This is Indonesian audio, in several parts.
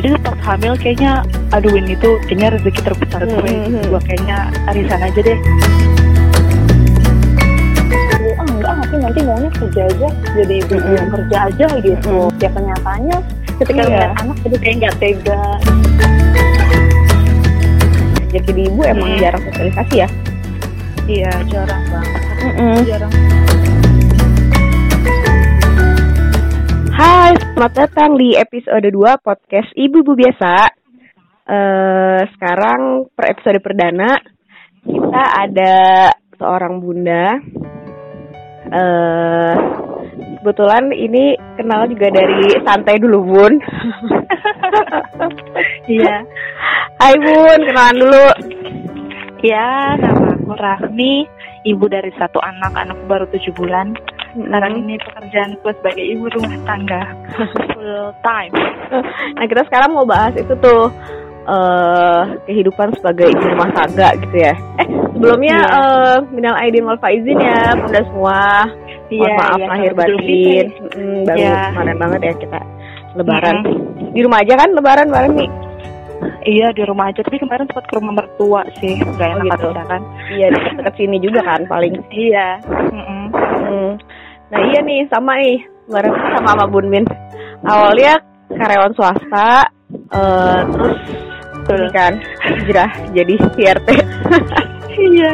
jadi pas hamil kayaknya aduh ini tuh kayaknya rezeki terbesar gue Hmm. gue kayaknya arisan aja deh ah enggak nanti nanti maunya kerja aja jadi ibu Mm-mm. yang kerja aja gitu ya kenyataannya ketika Iya. ngeliat anak jadi kayak nggak tega Sejak jadi ibu emang Hmm. jarang sosialisasi ya. iya jarang banget jarang selamat datang di episode 2 podcast Ibu-Ibu Biasa. Eh sekarang per episode perdana kita ada seorang bunda. Eh kebetulan ini kenal juga dari santai dulu bun. iya Hai bun, kenalan dulu. ya nama aku Rahmi ibu dari satu anak anakku baru tujuh bulan sekarang Hmm. ini pekerjaanku sebagai ibu rumah tangga full time Nah kita sekarang mau bahas itu tuh eh kehidupan sebagai ibu rumah tangga gitu ya. Eh sebelumnya Iya. eh minal aidin wal faizin ya bunda semua. Mohon Iya, maaf iya, lahir batin. Fitri. Mm, baru Iya. kemarin banget ya kita lebaran. Mm-mm. Di rumah aja kan lebaran bareng nih. Iya di rumah aja tapi kemarin sempat ke rumah mertua sih Oh, enak gitu. aja kan Iya dekat-dekat sini juga kan paling. iya Mm-mm. Hmm. Nah iya nih sama nih bareng sama sama Bun Min. Awalnya karyawan swasta, eh terus ini kan hijrah jadi PRT. iya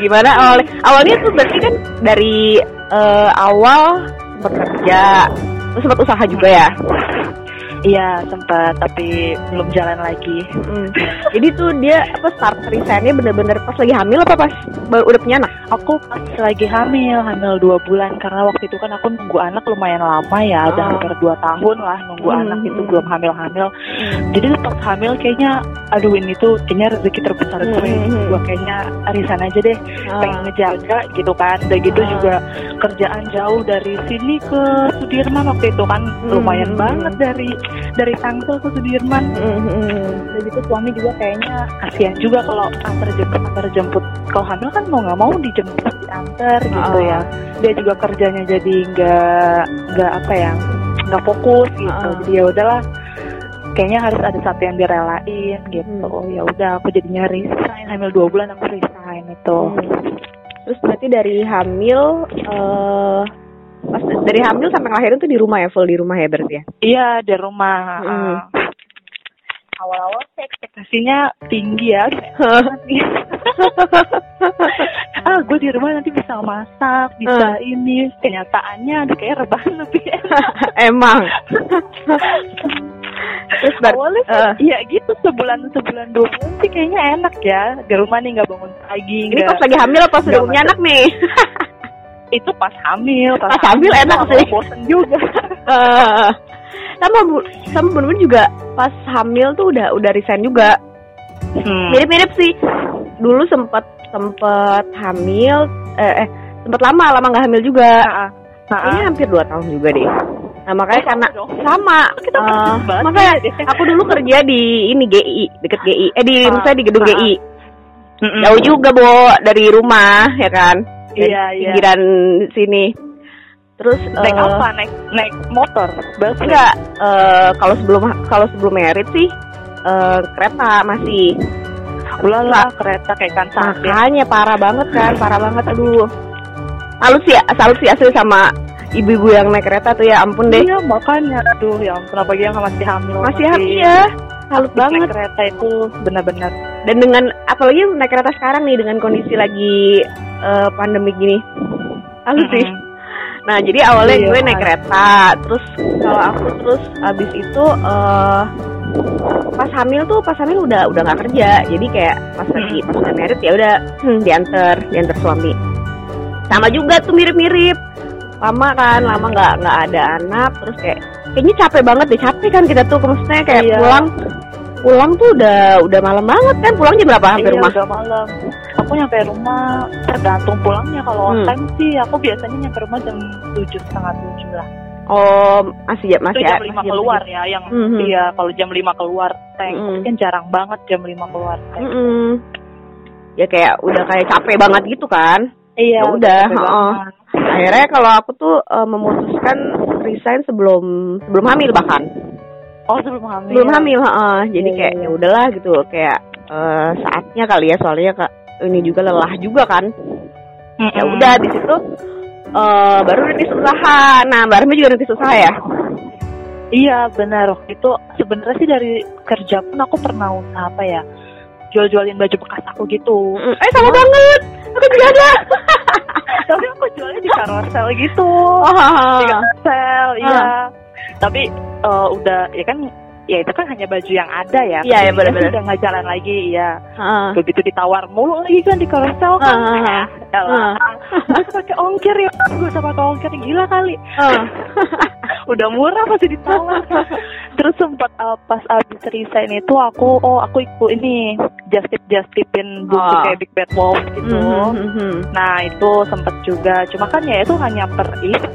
Gimana awalnya? Awalnya tuh berarti kan dari eh, awal bekerja, terus sempat usaha juga ya. Iya sempat tapi belum jalan lagi Mm. Jadi tuh dia apa start resignnya bener-bener pas lagi hamil apa pas baru udah punya anak? aku pas lagi hamil hamil dua bulan karena waktu itu kan aku nunggu anak lumayan lama ya udah Ah. hampir dua tahun lah nunggu Hmm, anak itu hmm. belum hamil hamil jadi pas hamil kayaknya aduh ini tuh kayaknya rezeki terbesar Hmm, gue hmm, hmm. gue kayaknya arisan aja deh pengen ngejaga gitu kan udah gitu Ah. juga kerjaan jauh dari sini ke Sudirman waktu itu kan lumayan Hmm. banget dari dari Tangsel ke Sudirman Mm-hmm. udah gitu suami juga kayaknya kasihan juga kalau antar jemput antar jemput kalau hamil kan mau nggak mau dijemput diantar gitu Ah. ya dia juga kerjanya jadi nggak nggak apa ya nggak fokus gitu Ah. jadi ya udahlah kayaknya harus ada satu yang direlain gitu Hmm. ya udah aku jadinya resign hamil dua bulan aku resign itu Terus berarti dari hamil eh pas dari hamil sampai ngelahirin tuh di rumah ya full di rumah ya berarti ya. iya di rumah Hmm. ah. awal-awal sih ekspektasinya tinggi ya ah gue di rumah nanti bisa masak bisa ini kenyataannya aduh kayak rebahan lebih enak Emang. Terus ber- awalnya eh, iya gitu sebulan sebulan dua bulan sih kayaknya enak ya di rumah nih nggak bangun pagi ini nggak pas lagi hamil apa sudah punya anak nih? itu pas hamil Pas hamil enak awal-awal sih. bosen juga Eh, sama bu, sama Bun juga pas hamil tuh udah udah resign juga. Hmm. Mirip-mirip sih. Dulu sempet sempet hamil eh, eh sempet lama lama nggak hamil juga. Ah, Kayaknya hampir dua tahun juga deh. Nah makanya Oh, karena sama. Kita eh, banget makanya ya. aku dulu kerja di ini GI deket GI. Eh di Ah, misalnya di gedung ah, GI. Jauh juga bo dari rumah ya kan. Dari Iya, iya. Pinggiran sini. Terus naik eh, apa naik naik motor bus Enggak, eh, kalau sebelum kalau sebelum merit sih eh, kereta masih. Ulala kereta kayak kan sakit Makanya parah banget kan, parah banget aduh. Salut sih, salut sih asli sama ibu-ibu yang naik kereta tuh ya ampun deh. Iya makanya aduh ya ampun apalagi yang masih hamil Masih hamil ya. Salut naik banget. kereta itu benar-benar Dan dengan apalagi naik kereta sekarang nih dengan kondisi lagi eh, pandemi gini. Salut sih. Mm-mm. Nah, jadi awalnya Iya, gue naik kereta, terus kalau aku terus abis itu eh pas hamil tuh pas hamil udah udah nggak kerja, jadi kayak pas lagi pas udah merit ya udah hmm, diantar diantar suami. Sama juga tuh mirip-mirip, lama kan, lama nggak nggak ada anak, terus kayak kayaknya capek banget deh, capek kan kita tuh, maksudnya kayak Iya. pulang pulang tuh udah udah malam banget kan, pulang jam berapa hampir iya, rumah? udah malam aku nyampe rumah tergantung pulangnya kalau on Hmm. time sih aku biasanya nyampe rumah jam tujuh setengah tujuh lah Oh masih ya itu masih jam masih lima keluar ya yang Mhm. iya kalau jam lima keluar tank Mhm. kan jarang banget jam lima keluar tank Mm-mm. Ya kayak udah kayak capek banget gitu kan. iya Ya udah, banget. Akhirnya kalau aku tuh eh, memutuskan resign sebelum sebelum hamil bahkan. Oh sebelum hamil. belum hamil heeh. jadi Iya, kayak iya. ya udahlah gitu kayak eh, saatnya kali ya soalnya kak ini juga lelah juga kan. Ya udah di situ eh baru rintis usaha nah Mbak Rahmi juga rintis usaha ya? Iya benar. Waktu itu sebenarnya sih dari kerja pun aku pernah usaha apa ya jual-jualin baju bekas aku gitu. Mm, eh sama banget. Aku juga ada. Tapi aku jualnya di carousel gitu. oh, Di carousel, iya. Tapi eh, udah ya kan ya itu kan hanya baju yang ada ya. Iya, iya, Jadinya benar-benar. Udah nggak jalan lagi ya. Heeh. Begitu ditawar mulu lagi kan di carousel kan. Ah. Ya elah. Gue pakai ongkir ya. Gue usah pakai ongkir gila kali. Heeh. udah murah masih ditawar terus sempat uh, pas abis resign itu aku oh aku ikut ini just tip just tipin buku Oh. kayak Big Bad Wolf gitu Mhm, mhm. nah itu sempet juga cuma kan ya itu hanya per event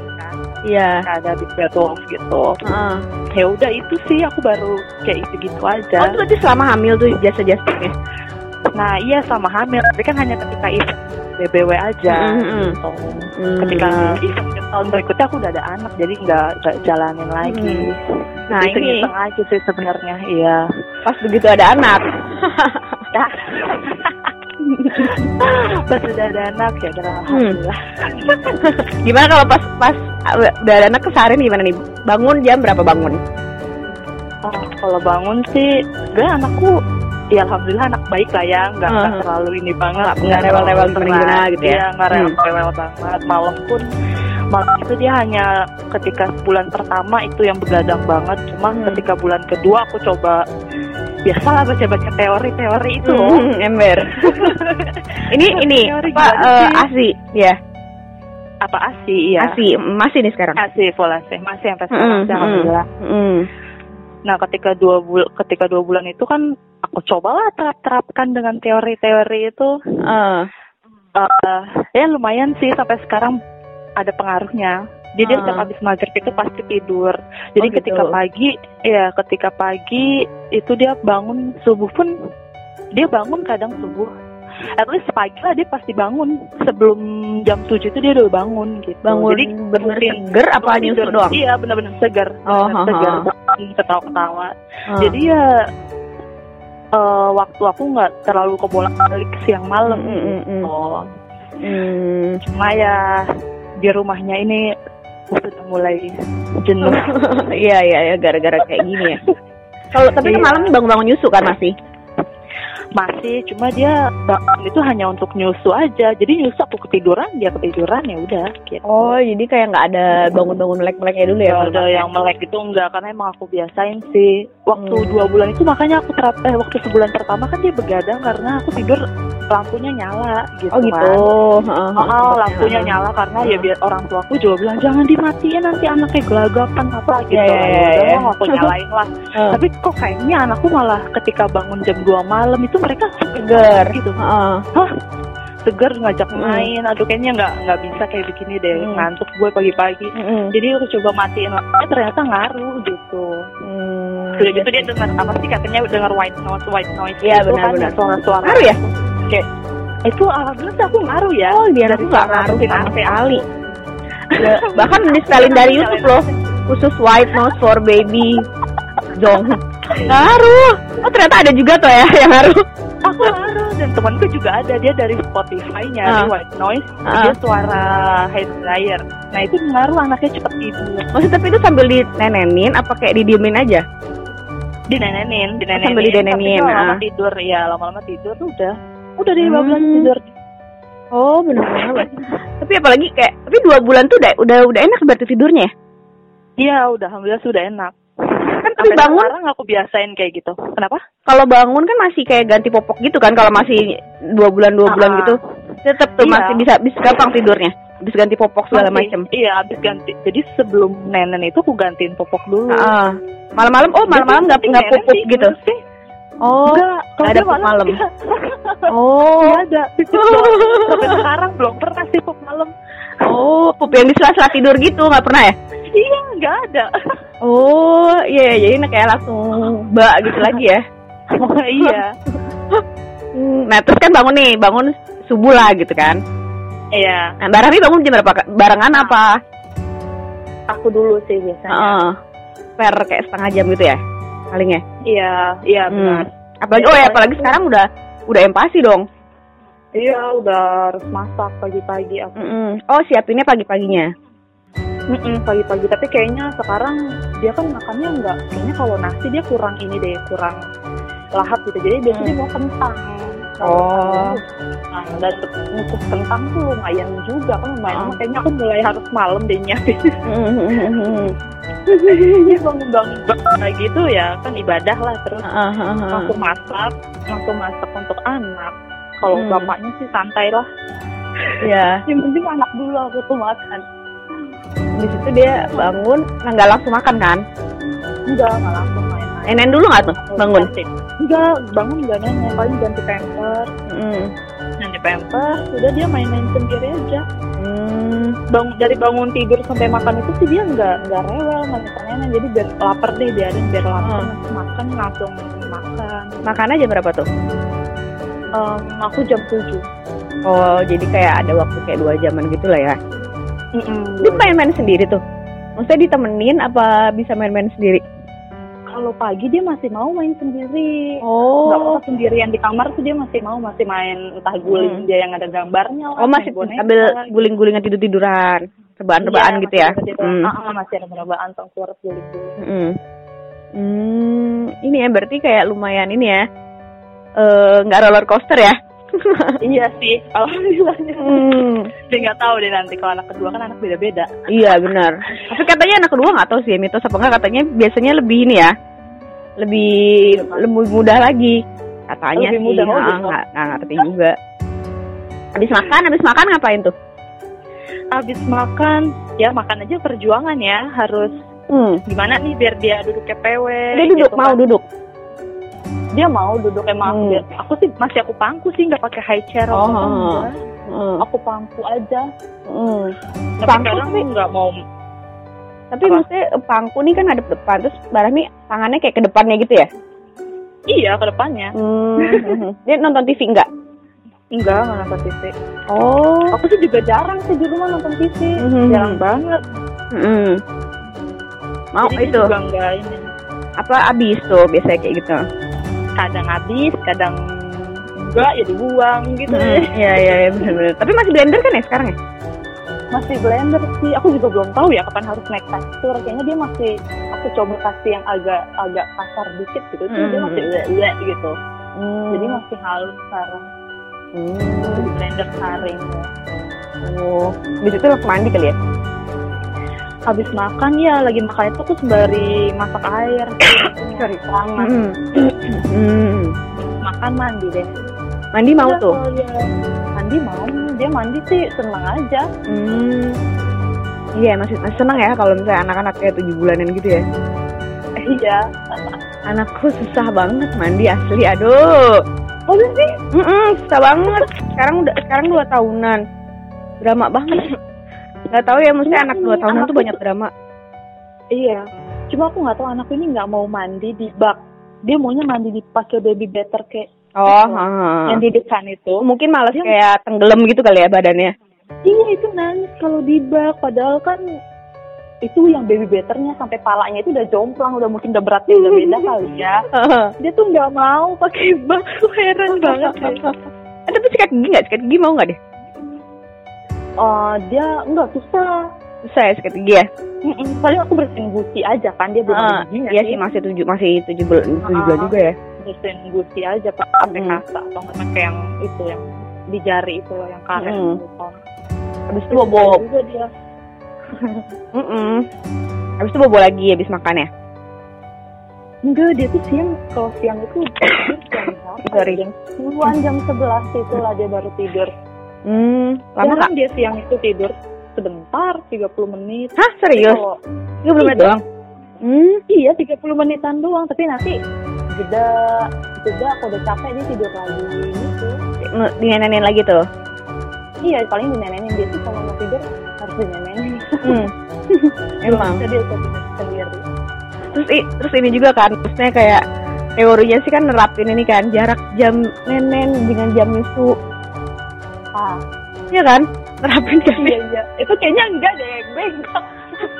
Iya. Nggak ada Big Bad Wolf gitu Heeh. ya udah itu sih aku baru kayak itu gitu Oh, aja itu berarti selama hamil tuh jasa jastiknya. nah iya sama hamil tapi kan hanya ketika event BBW aja Mhm. gitu. Hmm. ketika event tahun berikutnya aku udah ada anak jadi nggak jalanin lagi Nah, Jadi ini aja sih sebenarnya iya pas begitu ada anak. Pas udah ada anak ya udah Hmm. alhamdulillah Gimana kalau pas pas udah ada anak keseharian gimana nih? Bangun jam berapa bangun? Oh, kalau bangun sih gue anakku ya alhamdulillah anak baik lah ya nggak nggak Uh-huh. terlalu ini banget Nggak rewel-rewel terlalu gimana gitu ya? Iya, nggak Hmm. rewel-rewel banget malam pun malam itu dia hanya ketika bulan pertama itu yang begadang banget cuma Hmm. ketika bulan kedua aku coba biasalah baca-baca teori-teori itu loh Hmm, ember. ini ini Pak gimana eh, asi ya. apa asi ya Asi masih nih sekarang. asi asi masih sampai sekarang hmm. alhamdulillah Hmm. Nah, ketika dua bul ketika dua bulan itu kan aku cobalah terap-terapkan dengan teori-teori itu. Eh, Eh, ya lumayan sih sampai sekarang ada pengaruhnya. Jadi dia Ah. setiap habis maghrib itu pasti tidur. Jadi Oh, gitu. ketika pagi, ya ketika pagi itu dia bangun subuh pun dia bangun kadang subuh. At least pagi lah dia pasti bangun sebelum jam 7 itu dia udah bangun gitu. bangun Jadi bener seger apa Bangun nyusu tidur. doang? Iya, benar-benar segar. Oh, ha. Bangun Ketawa-ketawa. Ah. Jadi ya eh, waktu aku nggak terlalu kebolak-balik siang malam. Mm, mm, mm. Oh, Hmm. cuma ya di rumahnya ini sudah mulai jenuh. Iya iya ya gara-gara kayak gini ya. Kalau tapi Iya. malam bangun-bangun nyusu kan masih. Masih, cuma dia bangun itu hanya untuk nyusu aja. Jadi nyusu aku ketiduran, dia ketiduran ya udah. Gitu. Oh jadi kayak nggak ada bangun-bangun melek-meleknya dulu ya? Ada yang melek itu enggak karena emang aku biasain sih waktu Hmm. dua bulan itu makanya aku terap eh waktu sebulan pertama kan dia begadang karena aku tidur lampunya nyala gitu Oh gitu. kan. Oh, lampunya nyala karena ya biar orang tuaku juga bilang jangan dimatiin nanti anaknya gelagapan apa gitu. Iya, Ya iya, udah, iya. aku nyalain lah. Heeh. Tapi kok kayaknya anakku malah ketika bangun jam 2 malam itu mereka Seger. gitu. Heeh. Seger ngajak Hmm. main. Aduh kayaknya nggak nggak bisa kayak begini deh. Hmm. Ngantuk gue pagi-pagi. Mm-mm. Jadi aku coba matiin lampunya ternyata ngaruh gitu. Hmm. Udah gitu dia dengar apa sih katanya dengar white noise, white noise Iya, gitu benar, kan benar. suara-suara. Ngaruh ya? Kayak itu alhamdulillah sih aku ngaruh ya. Oh dia Dari aku nggak ngaruh sama sekali. Ya, bahkan disetelin dari YouTube loh khusus white nose for baby Jong ngaruh oh ternyata ada juga tuh ya yang ngaruh Aku ngaruh dan temanku juga ada dia dari Spotify nyari Ah. white noise, Ah. dia suara hair dryer. Nah itu ngaruh anaknya cepet tidur. maksud tapi itu sambil dinenenin apa kayak didiemin aja Dinenenin, dinenenin. Sambil dinenenin, Tapi lama-lama ah. tidur, ya lama-lama tidur udah. Udah deh Hmm. bablas tidur. oh benar-benar tapi apalagi kayak tapi dua bulan tuh udah udah udah enak berarti tidurnya ya? Iya udah, alhamdulillah sudah enak. kan tapi Sampai bangun sekarang aku biasain kayak gitu. Kenapa? kalau bangun kan masih kayak ganti popok gitu kan kalau masih dua bulan dua bulan Ah. gitu tetap tuh Iya. masih bisa bisa gampang tidurnya habis ganti popok segala macem Iya, habis ganti. Jadi sebelum nenen itu aku gantiin popok dulu. Ah. malam-malam oh malam-malam nggak nggak pupuk sih, gitu sih. Oh Enggak, kalau ada malam. iya. oh Nggak ada. Sampai sekarang belum pernah sih pup malam. oh pup yang di sela-sela tidur gitu nggak pernah ya Iya, nggak ada. oh iya jadi nah kayak langsung mbak gitu lagi ya iya. Hmm, nah terus kan bangun nih bangun subuh lah gitu kan Iya, nah Mbak Rami bangun jam berapa barengan apa aku dulu sih biasanya. Heeh. per kayak setengah jam gitu ya paling ya. Iya, iya Hmm. benar. Apalagi Iya, oh ya apalagi sekarang udah udah empati dong. Iya, udah harus masak pagi-pagi aku. Mm-mm. Oh siapinnya pagi-paginya. Mm-mm, pagi-pagi tapi kayaknya sekarang dia kan makannya enggak kayaknya kalau nasi dia kurang ini deh kurang lahap gitu jadi biasanya dia mau kentang Oh. kentang, dan ngukus kentang tuh lumayan juga kan lumayan Oh. kayaknya aku mulai harus malam deh nyiapin Mm-mm. dia bangun-bangun kayak gitu ya kan ibadah lah terus ah, ah. langsung masak langsung masak untuk anak kalau Hmm. bapaknya sih santai lah Iya. yang penting anak dulu aku tuh makan Di situ dia bangun, nah nggak langsung makan kan? enggak nggak langsung main-main Nenek dulu nggak tuh bangun? Enggak, bangun enggak nenek, paling ganti pamper. Ganti pamper, udah dia main-main sendiri aja. Hmm. Bang, dari bangun tidur sampai makan itu sih dia enggak enggak rewel, nenek jadi biar lapar deh biarin biar lapar Hmm. makan langsung makan. Makannya jam berapa tuh? Em, aku jam 7 Oh jadi kayak ada waktu kayak dua jaman gitu lah ya. Mm-mm, Dia main-main sendiri tuh. Maksudnya ditemenin apa bisa main-main sendiri? Kalau pagi dia masih mau main sendiri. Oh. Enggak apa sendirian di kamar tuh dia masih mau masih main entah guling Hmm. dia yang ada gambarnya lah. Oh masih sambil gitu. guling-gulingan tidur-tiduran, rebaan-rebaan Iya, gitu ya. Hmm. Ah, ah, masih ada rebaan sama suara guling-guling. Hmm. Hmm, ini ya berarti kayak lumayan ini ya. Eh nggak roller coaster ya? iya sih, alhamdulillahnya. Hmm. Dia nggak tahu deh nanti kalau anak kedua kan anak beda-beda. Iya benar. Tapi katanya anak kedua nggak tahu sih mitos apa enggak katanya biasanya lebih ini ya, lebih lebih mudah lagi katanya Lebih sih. mudah, Nah, nggak nggak ngerti juga. Habis makan, habis makan ngapain tuh? Abis makan, ya makan aja perjuangan ya. Harus Hmm. gimana nih biar dia duduknya PW. Dia duduk gitu mau kan. duduk. Dia mau duduk emang aku, Hmm. biar- aku sih masih aku pangku sih nggak pakai high chair Oh. Hmm. Aku pangku aja. Hmm. Tapi Pangku sekarang sih. nggak mau. Tapi Apa? maksudnya eh, pangku nih kan ada depan terus Barami tangannya kayak ke depannya gitu ya? Iya ke depannya. Hmm. Dia nonton TV enggak? Enggak nggak nonton TV. Oh. Aku sih juga jarang sih di rumah nonton TV. Mhm. Jarang banget. Hmm. Mau Jadi itu juga nggak ini. apa abis tuh biasanya kayak gitu. Kadang habis, kadang enggak ya dibuang gitu. Hmm, Iya iya iya benar-benar. Tapi masih blender kan ya sekarang ya? Masih blender sih aku juga belum tahu ya kapan harus naik tekstur kayaknya dia masih aku coba kasih yang agak agak kasar dikit gitu tuh dia Hmm. masih ule gitu Hmm. jadi masih halus sekarang Hmm. di blender saring ya. Oh. Habis itu langsung mandi kali ya? habis makan ya lagi makan itu aku sembari masak air cari Hmm. Hmm. makan mandi deh Mandi mau Udah, tuh. dia mandi mau dia mandi sih seneng aja Hmm. Iya masih masih senang ya kalau misalnya anak-anak kayak tujuh bulanan gitu ya. iya Anakku susah banget mandi asli. Aduh. oh sih Mm-mm, susah banget. Sekarang udah sekarang dua tahunan. Drama banget. Gak tahu ya maksudnya Iya, anak dua tahunan anakku tuh banyak drama. iya cuma aku nggak tahu anak ini nggak mau mandi di bak dia maunya mandi di pakai baby better kayak Oh, Gitu. ha. yang di depan itu mungkin malas Dia- kayak tenggelam gitu kali ya badannya. Iya itu nangis kalau di bak padahal kan itu yang baby betternya sampai palanya itu udah jomplang udah mungkin udah beratnya udah beda kali ya dia tuh nggak mau pakai bak heran banget. Eh, tapi sikat gigi nggak? Sikat gigi mau nggak deh? Oh dia nggak susah Susah ya sikat gigi ya? Mm-mm, paling aku bersihin gusi aja kan dia belum Ah, ada giginya iya sih sih masih tujuh masih tujuh bulan tujuh bulan Ah. juga ya. Bersihin gusi aja pak pakai Mm. kasa atau nggak pakai yang itu yang di jari itu loh yang karet Mm. gitu. Habis itu bobo. juga dia Mm-mm. Habis itu bobo lagi habis makan ya. enggak dia tuh siang kalau siang itu tidur jam? Sorry. jam 10 jam 11 itulah dia baru tidur Hmm, lama Jarang nggak? dia siang itu tidur sebentar 30 menit. Hah serius? Tiga puluh menit Iya. doang? Hmm, iya 30 menitan doang, tapi nanti jeda jeda aku udah capek dia tidur lagi gitu. dinenenin lagi tuh. Iya paling dinenenin dia tuh kalau mau tidur harus dinenenin. Hmm. Emang. Jadi sendiri. Terus i- terus ini juga kan, maksudnya kayak teorinya sih kan nerapin ini kan jarak jam nenen dengan jam nyusu, Ah, Iya kan? Nerapin kan? iya iya. Itu kayaknya enggak deh, bengkok.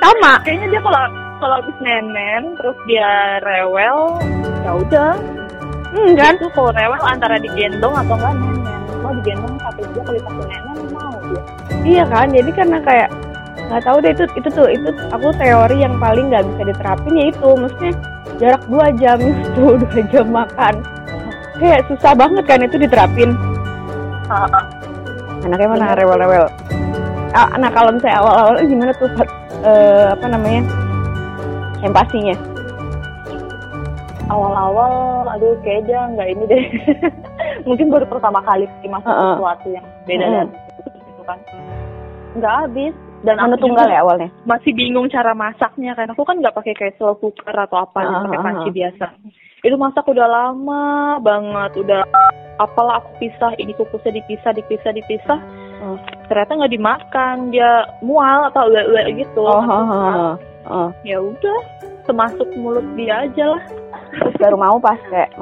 Sama. Kayaknya dia kalau kalau habis nenen terus dia rewel ya udah Hmm, kan? itu kalau rewel antara digendong atau enggak nenen mau digendong satu dia kalau dikasih nenen mau dia Iya kan, jadi karena kayak nggak tahu deh itu itu tuh itu aku teori yang paling nggak bisa diterapin ya itu, maksudnya jarak dua jam itu dua jam makan, kayak susah banget kan itu diterapin. Anaknya mana rewel-rewel. Ah, nah kalau misalnya awal-awal gimana tuh? Eh, apa namanya empatinya? Awal-awal aduh kayak aja nggak ini deh mungkin baru pertama kali sih masuk Heeh. sesuatu yang beda Heeh. dari gitu kan nggak habis dan Menu aku tunggal ya awalnya. masih bingung cara masaknya kan aku kan nggak pakai kayak slow cooker atau apa gitu, Ah, pakai panci biasa itu masak udah lama banget udah apalah aku pisah ini kukusnya dipisah dipisah dipisah Hmm. ternyata nggak dimakan dia mual atau ule gitu Aku, oh, oh, oh. ya udah semasuk mulut dia aja lah Terus baru mau pas kayak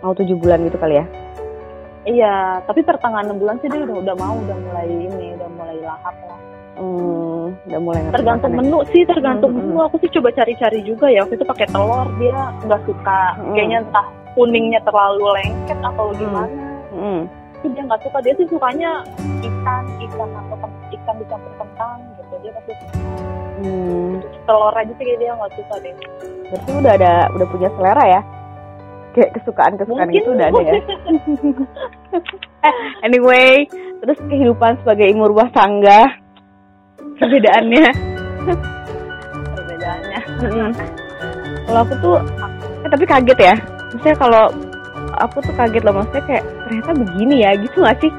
mau tujuh bulan gitu kali ya? Iya, tapi pertengahan enam bulan sih dia udah udah mau, udah mulai ini, udah mulai lahap lah. Hmm, udah mulai Tergantung menu sih, tergantung Hmm, menu. Aku sih coba cari-cari juga ya. Waktu itu pakai telur, dia nggak suka. Hmm. Kayaknya entah kuningnya terlalu lengket atau gimana. Hmm. Tapi dia nggak suka. Dia sih sukanya ikan, ikan atau ikan dicampur kentang gitu. Dia pasti Hmm. Telur aja sih dia nggak suka deh. Berarti udah ada udah punya selera ya? Kayak kesukaan-kesukaan gitu udah ada ya. Anyway, terus kehidupan sebagai ibu rumah tangga perbedaannya. perbedaannya. Mm-mm. Kalau aku tuh, eh, tapi kaget ya. Maksudnya kalau aku tuh kaget loh, maksudnya kayak ternyata begini ya, gitu gak sih?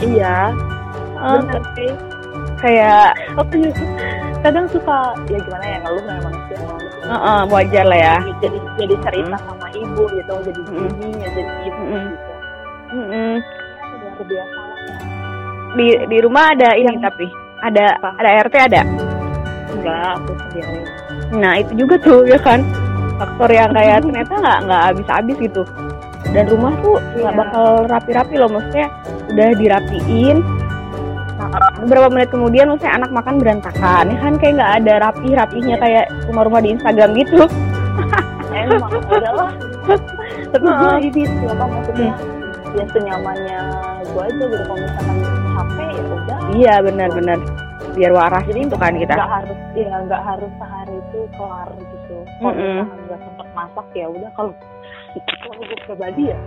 Iya, bener sih. kayak Aku juga kadang suka ya gimana ya ngeluh memang sih eh, eh, wajar lah ya. jadi jadi cerita sama ibu gitu jadi Mm. bibinya jadi ibu Mm-mm. gitu Mm-mm. luar biasa Di di rumah ada ini Yang- tapi ada Apa? ada RT ada. enggak aku sendiri Nah itu juga tuh ya kan faktor yang kayak ternyata nggak nggak habis-habis gitu. Dan rumah tuh nggak Iya. bakal rapi-rapi loh, maksudnya udah dirapiin. Beberapa menit kemudian maksudnya anak makan berantakan, ya kan kayak nggak ada rapi-rapinya kayak rumah-rumah di Instagram gitu. emang adalah tapi gue Heeh. ini sih apa maksudnya ya senyamannya gue aja gitu kalau misalkan capek ya udah Iya benar-benar biar waras jadi itu kan kita. nggak harus ya nggak harus sehari itu kelar gitu kalau Mm-mm. misalkan nggak sempet masak ya udah kalau kalau gue pribadi ya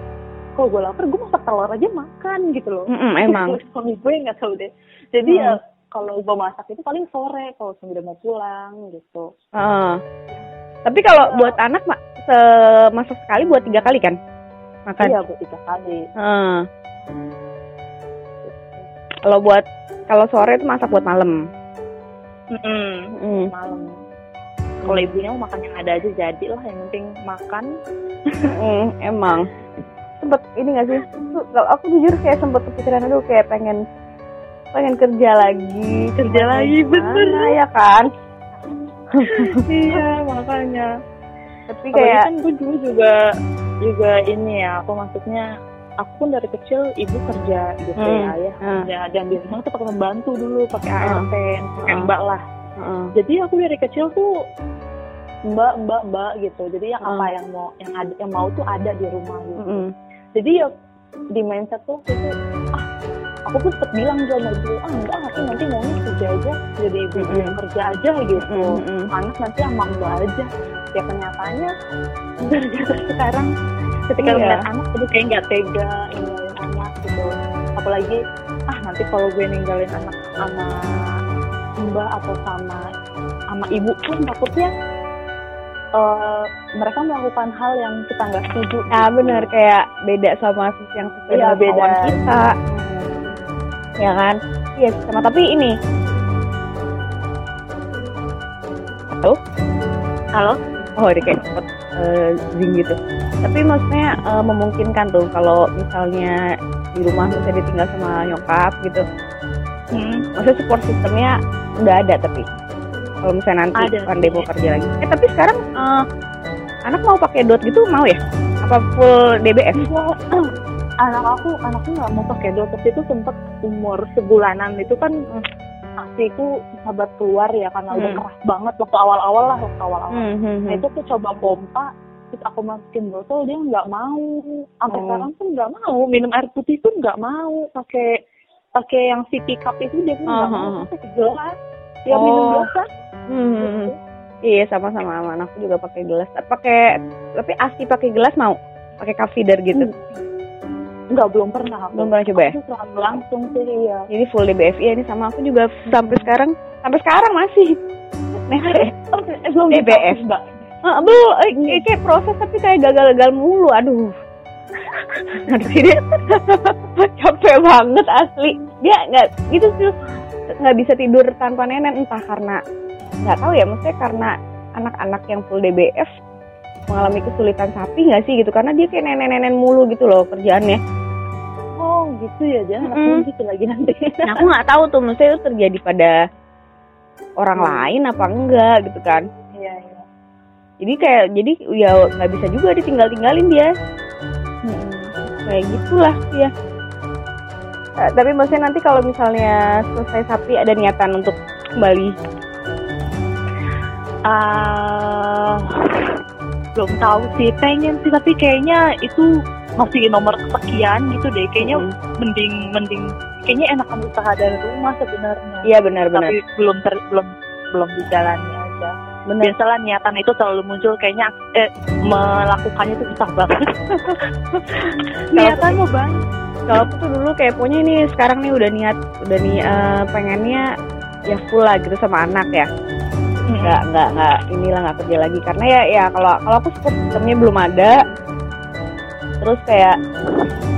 kalau gue lapar gue masak telur aja makan gitu loh Mm-mm, emang. suami gue nggak tahu deh jadi Hmm. ya kalau gue masak itu paling sore kalau suami udah mau pulang gitu Heeh. Tapi kalau buat anak mak semasak sekali buat tiga kali kan makan. iya buat tiga kali Heeh. Kalau buat kalau sore itu masak buat malam. Mm. malam kalau ibunya mau makan yang ada aja jadi lah yang penting makan Mm, emang sempet ini gak sih kalau aku jujur kayak sempet kepikiran aduh kayak pengen pengen kerja lagi Kerja lagi, bener. ya kan iya makanya tapi kayak kan gue dulu juga juga ini ya apa maksudnya aku pun dari kecil ibu kerja gitu Hmm. ya ayah Hmm. kerja dan di rumah tuh pakai membantu dulu pakai Hmm. ART pakai Hmm. mbak lah Heeh. jadi aku dari kecil tuh mbak mbak mbak gitu jadi yang Hmm. apa yang mau yang ada yang mau tuh ada di rumah gitu Mm-mm. Jadi ya di mindset tuh waktu itu ah aku pun sempat bilang sama ibu ah enggak aku nanti maunya kerja aja jadi ibu Mm-mm. yang kerja aja gitu Mm-mm. anak nanti sama mbak aja ya kenyataannya gara-gara sekarang ketika Iya. ngeliat anak jadi kayak nggak tega ninggalin anak gitu apalagi ah nanti kalau gue ninggalin anak sama mbak atau sama sama ibu pun takutnya eh, mereka melakukan hal yang kita nggak setuju Nah gitu. bener kayak beda sama yang sesuai Iya, dengan beda. kita Hmm. ya kan iya sama tapi ini halo halo oh ada kayak sempet eh, zing gitu tapi maksudnya eh, memungkinkan tuh kalau misalnya di rumah misalnya ditinggal sama nyokap gitu Hmm. maksudnya support sistemnya udah ada tapi kalau misalnya nanti Ada pandai sih. mau kerja lagi eh tapi sekarang eh, anak mau pakai dot gitu mau ya apa full DBS Enggak. anak aku anakku nggak mau pakai dokter itu sempat umur sebulanan itu kan asiku sahabat keluar ya karena udah Hmm. keras banget waktu awal-awal lah waktu awal-awal. Hmm, hmm, Nah hmm. itu aku coba pompa, terus aku masukin botol dia nggak mau. Sampai Oh. sekarang pun nggak mau minum air putih pun nggak mau. Pakai pakai yang city cup itu dia pun nggak Oh, mau. oh, oh. Pakai gelas. Ya Oh. minum gelas kan. Hmm, hmm, hmm. Iya sama-sama sama anakku juga pakai gelas. Pakai tapi asi pakai gelas mau? Pakai cup feeder gitu. Enggak belum pernah aku. Belum pernah coba ya? Aku selalu langsung sih iya. Jadi full DBFI ini sama aku juga sampai sekarang sampai sekarang masih. Nah, Eh, belum DBF. dikasih, Mbak. Belum, eh, kayak proses tapi kayak gagal-gagal mulu, aduh. Aduh ini capek banget asli. Dia nggak itu tuh nggak bisa tidur tanpa nenek entah karena nggak tahu ya, maksudnya karena anak-anak yang full DBF mengalami kesulitan sapi nggak sih gitu karena dia kayak nenek-nenek mulu gitu loh kerjaannya. Oh gitu ya, jangan Mm-mm. aku gitu lagi nanti. Nah, aku nggak tahu tuh maksudnya itu terjadi pada orang lain apa enggak gitu kan. Iya, iya. Jadi kayak jadi ya nggak bisa juga ditinggal-tinggalin dia. kayak gitulah ya Eh, tapi maksudnya nanti kalau misalnya selesai sapi ada niatan untuk kembali? Ah, belum tahu sih. Pengen sih tapi kayaknya itu masih nomor kesekian gitu deh. Kayaknya Hmm. mending mending kayaknya enakan usaha dari rumah sebenarnya. Iya benar-benar tapi belum ter, belum belum dijalani aja. Benar. Biasalah niatan itu selalu muncul. Kayaknya eh, melakukannya itu susah banget. Niatan mau banget kalau aku tuh dulu kayak punya ini sekarang nih udah niat udah nih eh, pengennya ya full lah gitu sama anak ya. Nggak nggak nggak inilah nggak kerja lagi. Karena ya ya kalau kalau aku support sistemnya belum ada. Terus kayak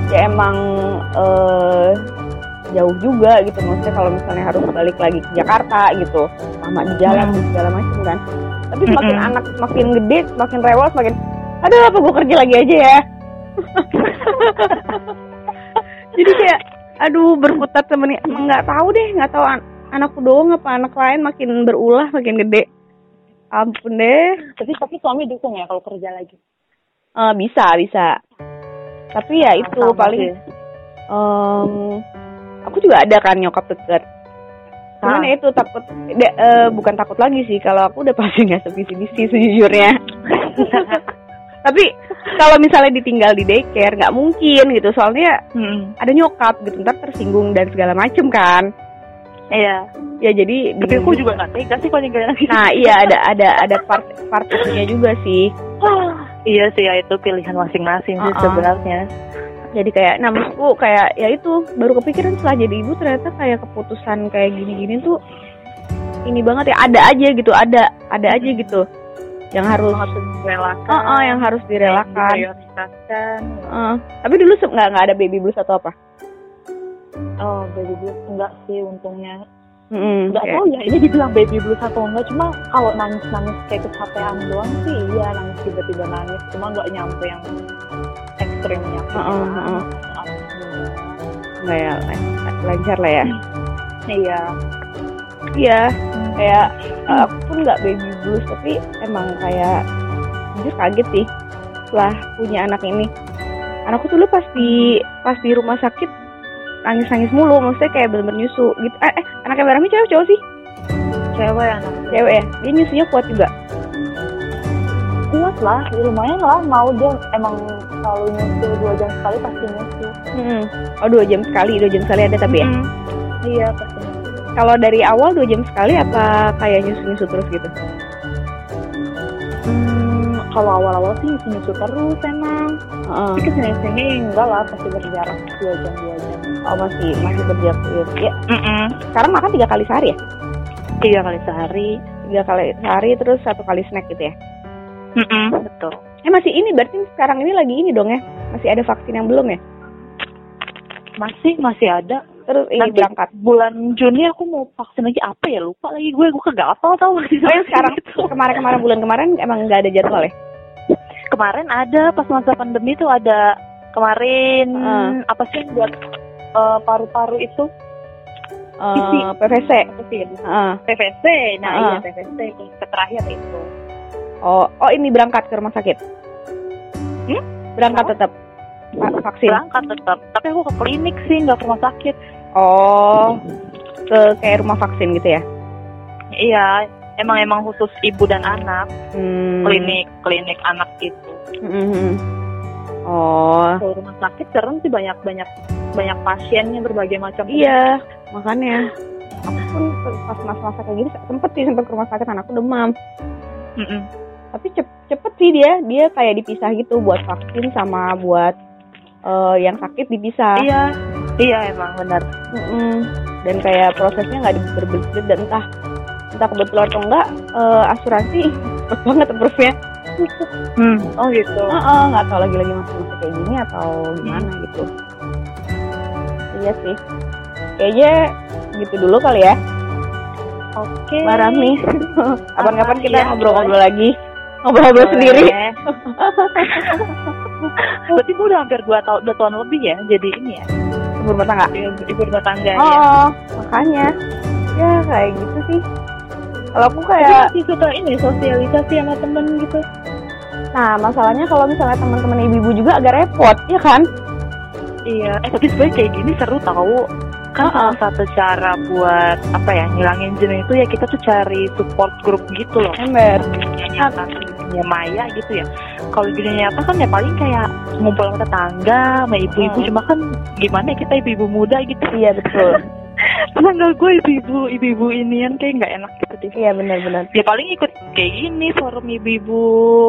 ya emang eh, jauh juga gitu. Maksudnya kalau misalnya harus balik lagi ke Jakarta gitu lama di jalan Hmm. segala macam kan. Tapi semakin Mm-mm. anak semakin gede semakin rewel semakin aduh apa gue kerja lagi aja ya jadi kayak aduh berkutat sama nih. Emang nggak tahu deh nggak tahu an- anakku doang apa anak lain makin berulah makin gede. Ampun deh. Tapi tapi suami dukung ya kalau kerja lagi. Eh, bisa bisa. Tapi ya itu Sama paling sih. em, aku juga ada kan nyokap deket cuman Ah. ya itu takut de- eh, bukan takut lagi sih. Kalau aku udah pasti nggak sevisi-visi sejujurnya. Tapi kalau misalnya ditinggal di daycare nggak mungkin gitu. Soalnya Hmm, ada nyokap gitu ntar tersinggung dan segala macem kan. Iya. Ya jadi tapi aku juga nggak tega sih kalau ninggalin lagi nah iya ada ada ada part part itunya juga sih. Iya sih ya itu pilihan masing-masing sih Uh-uh. sebenarnya. Jadi kayak nah maksudku kayak ya itu baru kepikiran setelah jadi ibu ternyata kayak keputusan kayak gini-gini tuh ini banget ya ada aja gitu ada ada aja gitu. Yang harus harus direlakan oh, oh, yang harus direlakan Eh, tapi dulu nggak nggak ada baby blues atau apa Oh, baby blues enggak sih untungnya. Mm-mm, Enggak kayak- tahu ya ini dibilang baby blues atau enggak. Cuma kalau nangis-nangis kayak kecapean doang sih iya nangis tiba-tiba nangis. Cuma enggak nyampe yang ekstrimnya. Heeh, heeh. Alhamdulillah. nggak ya lan- lancar lah ya Iya. iya kayak eh, aku pun nggak baby blues tapi emang kayak jujur kaget sih setelah punya anak ini. Anakku dulu pas di pas di rumah sakit nangis nangis mulu maksudnya kayak bener-bener nyusu gitu. Eh, eh anaknya Barami cewek cowok sih? Cewek anak. Cewek ya? Dia nyusunya kuat juga? Kuat lah, ya lumayan lah. Mau dia emang selalu nyusu dua jam sekali pasti nyusu. Mm-mm. oh dua jam sekali dua jam sekali ada tapi ya? Hmm. Iya pasti kalau dari awal dua jam sekali apa kayak nyusu nyusu terus gitu? Hmm, kalau awal-awal sih nyusu terus emang. Heeh. Tapi ke sini-sini enggak lah, pasti berjarak dua jam dua jam. oh masih masih berjarak ya Mm-mm. sekarang makan tiga kali sehari ya tiga kali sehari tiga kali sehari terus satu kali snack gitu ya Mm-mm, betul Eh masih ini berarti sekarang ini lagi ini dong ya? Masih ada vaksin yang belum ya? masih masih ada Terus ini Nanti berangkat. bulan Juni aku mau vaksin lagi apa ya lupa lagi gue gue kagak hafal tau Oh yang sekarang kemarin-kemarin bulan kemarin emang nggak ada jadwal ya? kemarin ada pas masa pandemi tuh ada kemarin Heeh. apa sih buat eh, paru-paru itu Eh, Isi. PVC. ya? Heeh. PVC nah Heeh. iya PVC terakhir itu Oh, oh ini berangkat ke rumah sakit. Hmm? Berangkat tetap Va- vaksin. berangkat tetap tapi aku ke klinik sih nggak ke rumah sakit Oh. ke kayak rumah vaksin gitu ya? Iya, emang emang khusus ibu dan anak, Hmm. klinik klinik anak gitu. Mhm. Oh, Kalau rumah sakit serem sih banyak banyak banyak pasiennya berbagai macam. iya, makanya aku pun pas masa-masa kayak gini sempet sih sempet ke rumah sakit anakku demam. Mm-mm. Tapi cep- cepet sih dia, dia kayak dipisah gitu buat vaksin sama buat eh, yang sakit dipisah. Iya, iya emang benar. Mm-mm. Dan kayak prosesnya nggak berbelit dan entah entah kebetulan atau enggak eh, asuransi cepet banget approve-nya. Hmm. Oh gitu. Heeh, nggak tahu lagi lagi masih masih kayak gini atau gimana gitu. Iya sih. Kayaknya gitu dulu kali ya, Oke. Mbak Rami. Kapan-kapan kita iya, ngobrol-ngobrol lagi. Ngobrol-ngobrol sendiri. Berarti gue udah hampir dua tahun dua tahun lebih ya jadi ini ya Ibu rumah tangga. ibu ibu rumah tangga ya. Oh, makanya. Ya kayak gitu sih. Kalau aku Tapi kayak masih suka ini sosialisasi sama temen gitu. Nah, masalahnya kalau misalnya teman-teman ibu-ibu juga agak repot, ya kan? Iya. Eh tapi sebenarnya kayak gini seru tahu. Kan salah satu cara buat apa ya ngilangin jenuh itu ya kita tuh cari support group gitu loh. Ember. Dunia maya gitu ya. Kalau di dunia nyata kan ya paling kayak ngumpul sama tetangga, sama ibu-ibu. Hmm. Cuma kan gimana ya kita ibu-ibu muda gitu. Iya, betul. Tetangga gue ibu-ibu ibu-ibu inian kayak nggak enak gitu deh. Iya, benar-benar. ya paling ikut kayak gini forum ibu-ibu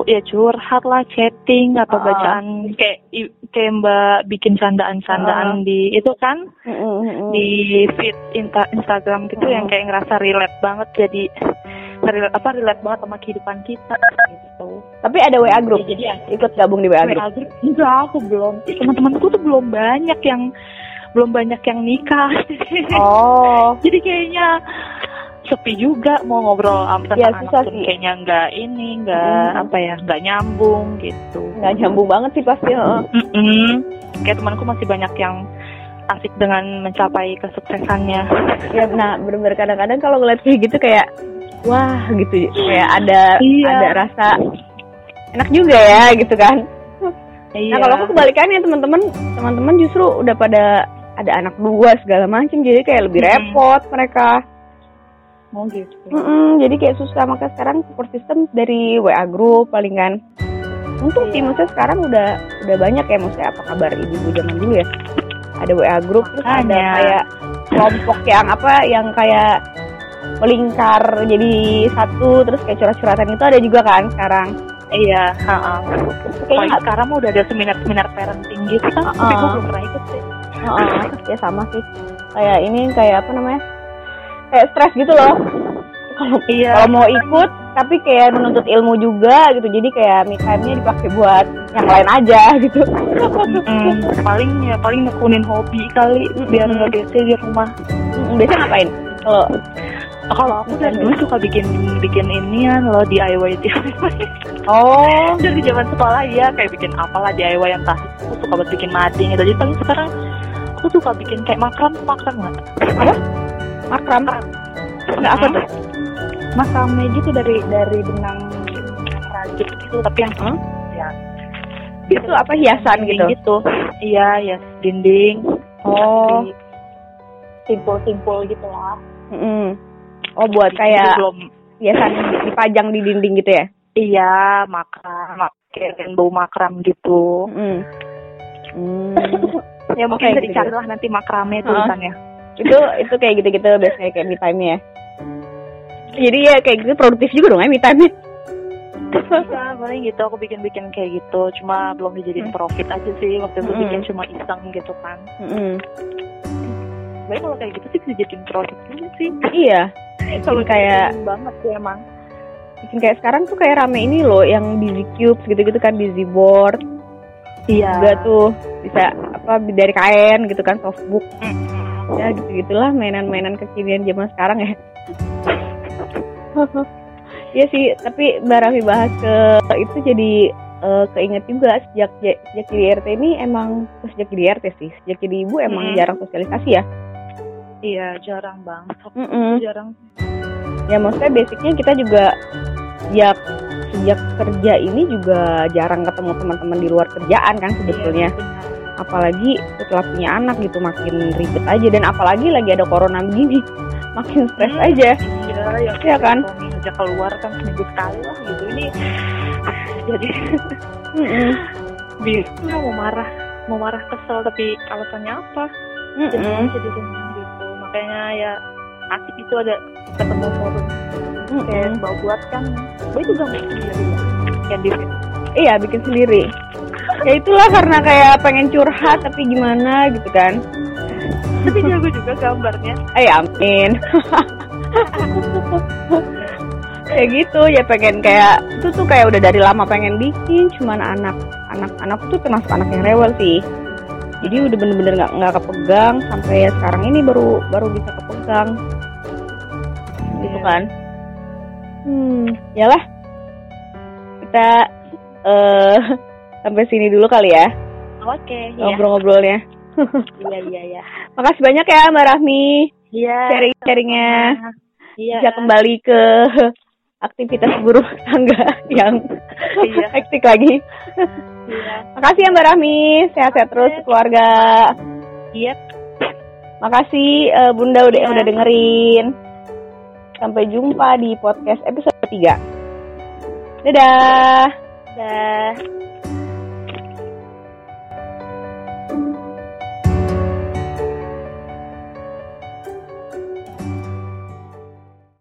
ya curhat lah chatting atau Ah. bacaan kayak kayak mbak bikin candaan-candaan di itu kan Mm-mm. di feed insta- Instagram gitu Mm. yang kayak ngerasa relate banget jadi relate apa relate banget sama kehidupan kita gitu. Tapi ada WA group. Ya, jadi ya, Ikut gabung di WA group. WA group enggak aku belum. Teman-temanku tuh belum banyak yang belum banyak yang nikah. Oh, jadi kayaknya sepi juga mau ngobrol sama Iya, tentang susah anak pun sih. kayaknya nggak ini nggak Mhm. apa ya nggak nyambung gitu nggak nyambung banget sih pasti. heeh. Mm-mm. kayak temanku masih banyak yang asik dengan mencapai kesuksesannya Ya, nah bener-bener kadang-kadang kalau ngeliat kayak gitu kayak wah gitu kayak ada Iya. ada rasa enak juga ya gitu kan. iya Nah kalau aku kebalikannya teman-teman teman-teman justru udah pada ada anak dua segala macam jadi kayak lebih Mhm. repot mereka. mau gitu Mm-mm, jadi kayak susah maka sekarang support system dari WA group paling kan. Untung sih Iya. maksudnya sekarang udah udah banyak ya maksudnya apa kabar ibu-ibu zaman dulu ya. Ada WA group terus ada kayak kelompok yang apa yang kayak melingkar jadi satu terus kayak curhat-curhatan itu ada juga kan sekarang. iya ha Kayaknya sekarang udah ada seminar-seminar parenting gitu kan tapi Uh-uh. gue belum pernah ikut sih Heeh, ya sama sih. Kayak ini kayak apa namanya? Kayak stres gitu loh. Kalau iya kalau mau ikut tapi kayak menuntut ilmu juga gitu. Jadi kayak me time-nya dipakai buat yang lain aja gitu. Mm-mm. paling ya paling nekunin hobi kali biar nggak bete di rumah Mm, Biasanya ngapain? Kalau kalau aku dari dulu suka bikin bikin inian loh DIY DIY oh, dari zaman sekolah ya kayak bikin apalah DIY yang entah aku suka buat bikin mading gitu jadi paling sekarang aku suka bikin kayak makram makram nggak makram. Enggak apa tuh? Makramnya gitu dari dari benang rajut gitu tapi yang Hmm? ya Itu apa hiasan gitu? gitu iya ya dinding Oh, simpul-simpul gitu lah mm oh buat Jadi kayak belum hiasan dipajang di dinding gitu ya? iya makram mak- kayak rainbow makram gitu Mm. Hmm. ya mungkin Oke, bisa gitu. dicari lah nanti makramnya tulisannya itu itu kayak gitu-gitu biasanya kayak me time ya. Jadi ya kayak gitu produktif juga dong ya me time Iya, paling gitu aku bikin-bikin kayak gitu. Cuma belum dijadiin profit aja sih. Waktu itu Mm-mm. bikin cuma iseng gitu kan. Mm-mm. Tapi kalau kayak gitu sih bisa jadiin profit juga sih. Iya. Kalau kayak banget sih emang. bikin kayak sekarang tuh kayak rame ini loh yang busy cubes gitu-gitu kan busy board Iya. juga tuh bisa apa dari kain gitu kan softbook Mm-mm. ya gitu gitulah mainan-mainan kekinian zaman sekarang ya Iya sih tapi Mbak Raffi bahas ke itu jadi eh, keinget juga sejak sejak jadi RT ini emang oh, sejak jadi RT sih sejak jadi ibu emang Mm. jarang sosialisasi ya Iya, jarang banget. Aku Mm-mm. Jarang. ya maksudnya basicnya kita juga sejak sejak kerja ini juga jarang ketemu teman-teman di luar kerjaan kan sebetulnya Iya, apalagi setelah punya anak gitu makin ribet aja dan apalagi lagi ada corona begini makin stres Hmm. aja. Iya, ya Iya kan? Aja keluar kan seminggu sekali lah gitu. Ini jadi Mm-mm. bingung mau marah, mau marah kesel tapi alasannya apa? Jadi Mm-mm. jadi gitu. Makanya ya asik itu ada ketemu forum kayak Mm-mm. bawa buat kan. Gue juga mau sendiri ya. Yang di Iya bikin sendiri. Ya itulah karena kayak pengen curhat tapi gimana gitu kan. Tapi jago juga gambarnya. Eh amin. kayak gitu ya pengen kayak itu tuh kayak udah dari lama pengen bikin cuman anak anak anak tuh termasuk anak yang rewel sih jadi udah bener-bener nggak nggak kepegang sampai ya sekarang ini baru baru bisa kepegang gitu kan hmm yalah kita eh sampai sini dulu kali ya Oke, iya. ngobrol-ngobrolnya Iya, iya, iya. makasih banyak ya mbak Rahmi Iya. sharing-sharingnya Iya. bisa kembali ke aktivitas buruh tangga yang Iya. hektik lagi. Iya. Makasih ya Mbak Rahmi, sehat-sehat terus keluarga. Iya. Makasih eh, Bunda udah Iya. udah dengerin. Sampai jumpa di podcast episode 3. Dadah. Dah.